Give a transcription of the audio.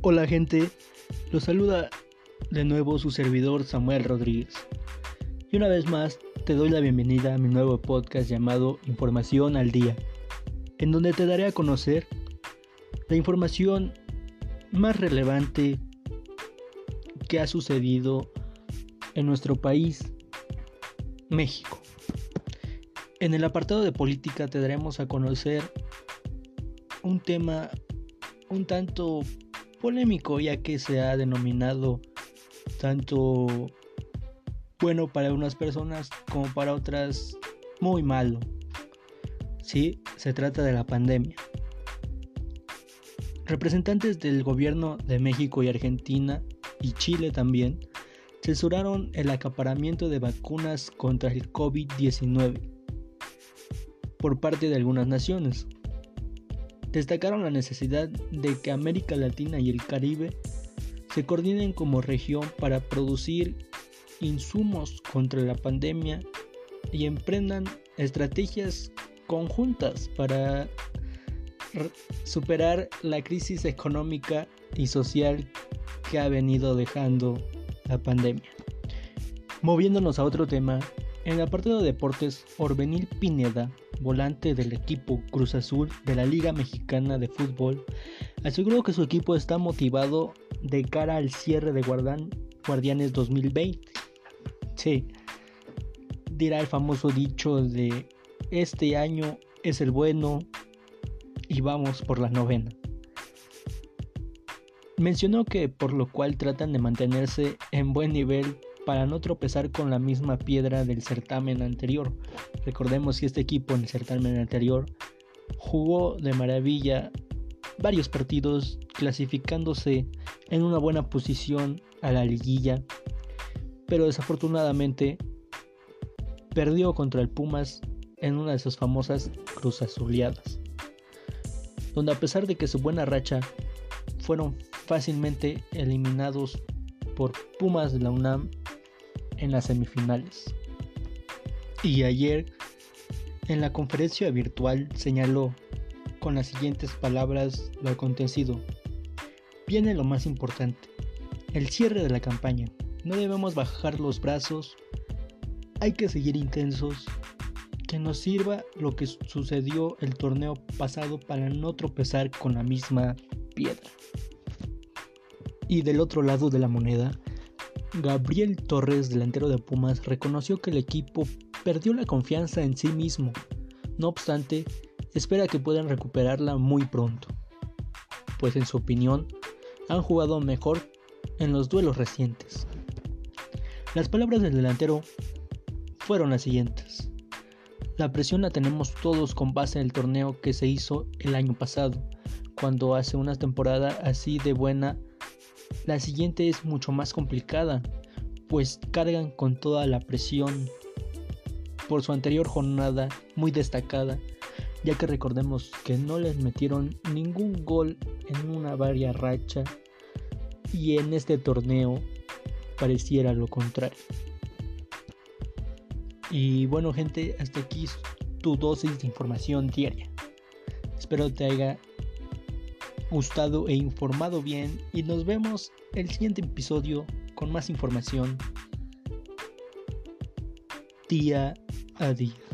Hola gente, los saluda de nuevo su servidor Samuel Rodríguez. Y una vez más te doy la bienvenida a mi nuevo podcast llamado Información al Día, en donde te daré a conocer la información más relevante que ha sucedido en nuestro país, México. En el apartado de política te daremos a conocer un tema un tanto polémico ya que se ha denominado tanto bueno para unas personas como para otras muy malo. Sí, se trata de la pandemia. Representantes del gobierno de México y Argentina y Chile también censuraron el acaparamiento de vacunas contra el COVID-19 por parte de algunas naciones, destacaron la necesidad de que América Latina y el Caribe se coordinen como región para producir insumos contra la pandemia y emprendan estrategias conjuntas para superar la crisis económica y social que ha venido dejando la pandemia. Moviéndonos a otro tema, en el partido de deportes, Orbenil Pineda volante del equipo Cruz Azul de la Liga Mexicana de Fútbol, aseguró que su equipo está motivado de cara al cierre de Guardianes 2020. Sí, dirá el famoso dicho de este año es el bueno y vamos por la novena. Mencionó que por lo cual tratan de mantenerse en buen nivel para no tropezar con la misma piedra del certamen anterior. Recordemos que este equipo en el certamen anterior jugó de maravilla varios partidos clasificándose en una buena posición a la liguilla, pero desafortunadamente perdió contra el Pumas en una de sus famosas cruzazuleadas, donde a pesar de que su buena racha fueron fácilmente eliminados por Pumas de la UNAM en las semifinales. Y ayer, en la conferencia virtual, señaló con las siguientes palabras lo acontecido. Viene lo más importante, el cierre de la campaña. No debemos bajar los brazos, hay que seguir intensos, que nos sirva lo que sucedió el torneo pasado para no tropezar con la misma piedra. Y del otro lado de la moneda, Gabriel Torres, delantero de Pumas, reconoció que el equipo perdió la confianza en sí mismo. No obstante, espera que puedan recuperarla muy pronto, pues en su opinión han jugado mejor en los duelos recientes. Las palabras del delantero fueron las siguientes. La presión la tenemos todos con base en el torneo que se hizo el año pasado, cuando hace una temporada así de buena la siguiente es mucho más complicada, pues cargan con toda la presión por su anterior jornada muy destacada, ya que recordemos que no les metieron ningún gol en una varia racha y en este torneo pareciera lo contrario. Y bueno gente, hasta aquí tu dosis de información diaria. Espero te haya gustado e informado bien y nos vemos el siguiente episodio con más información día a día.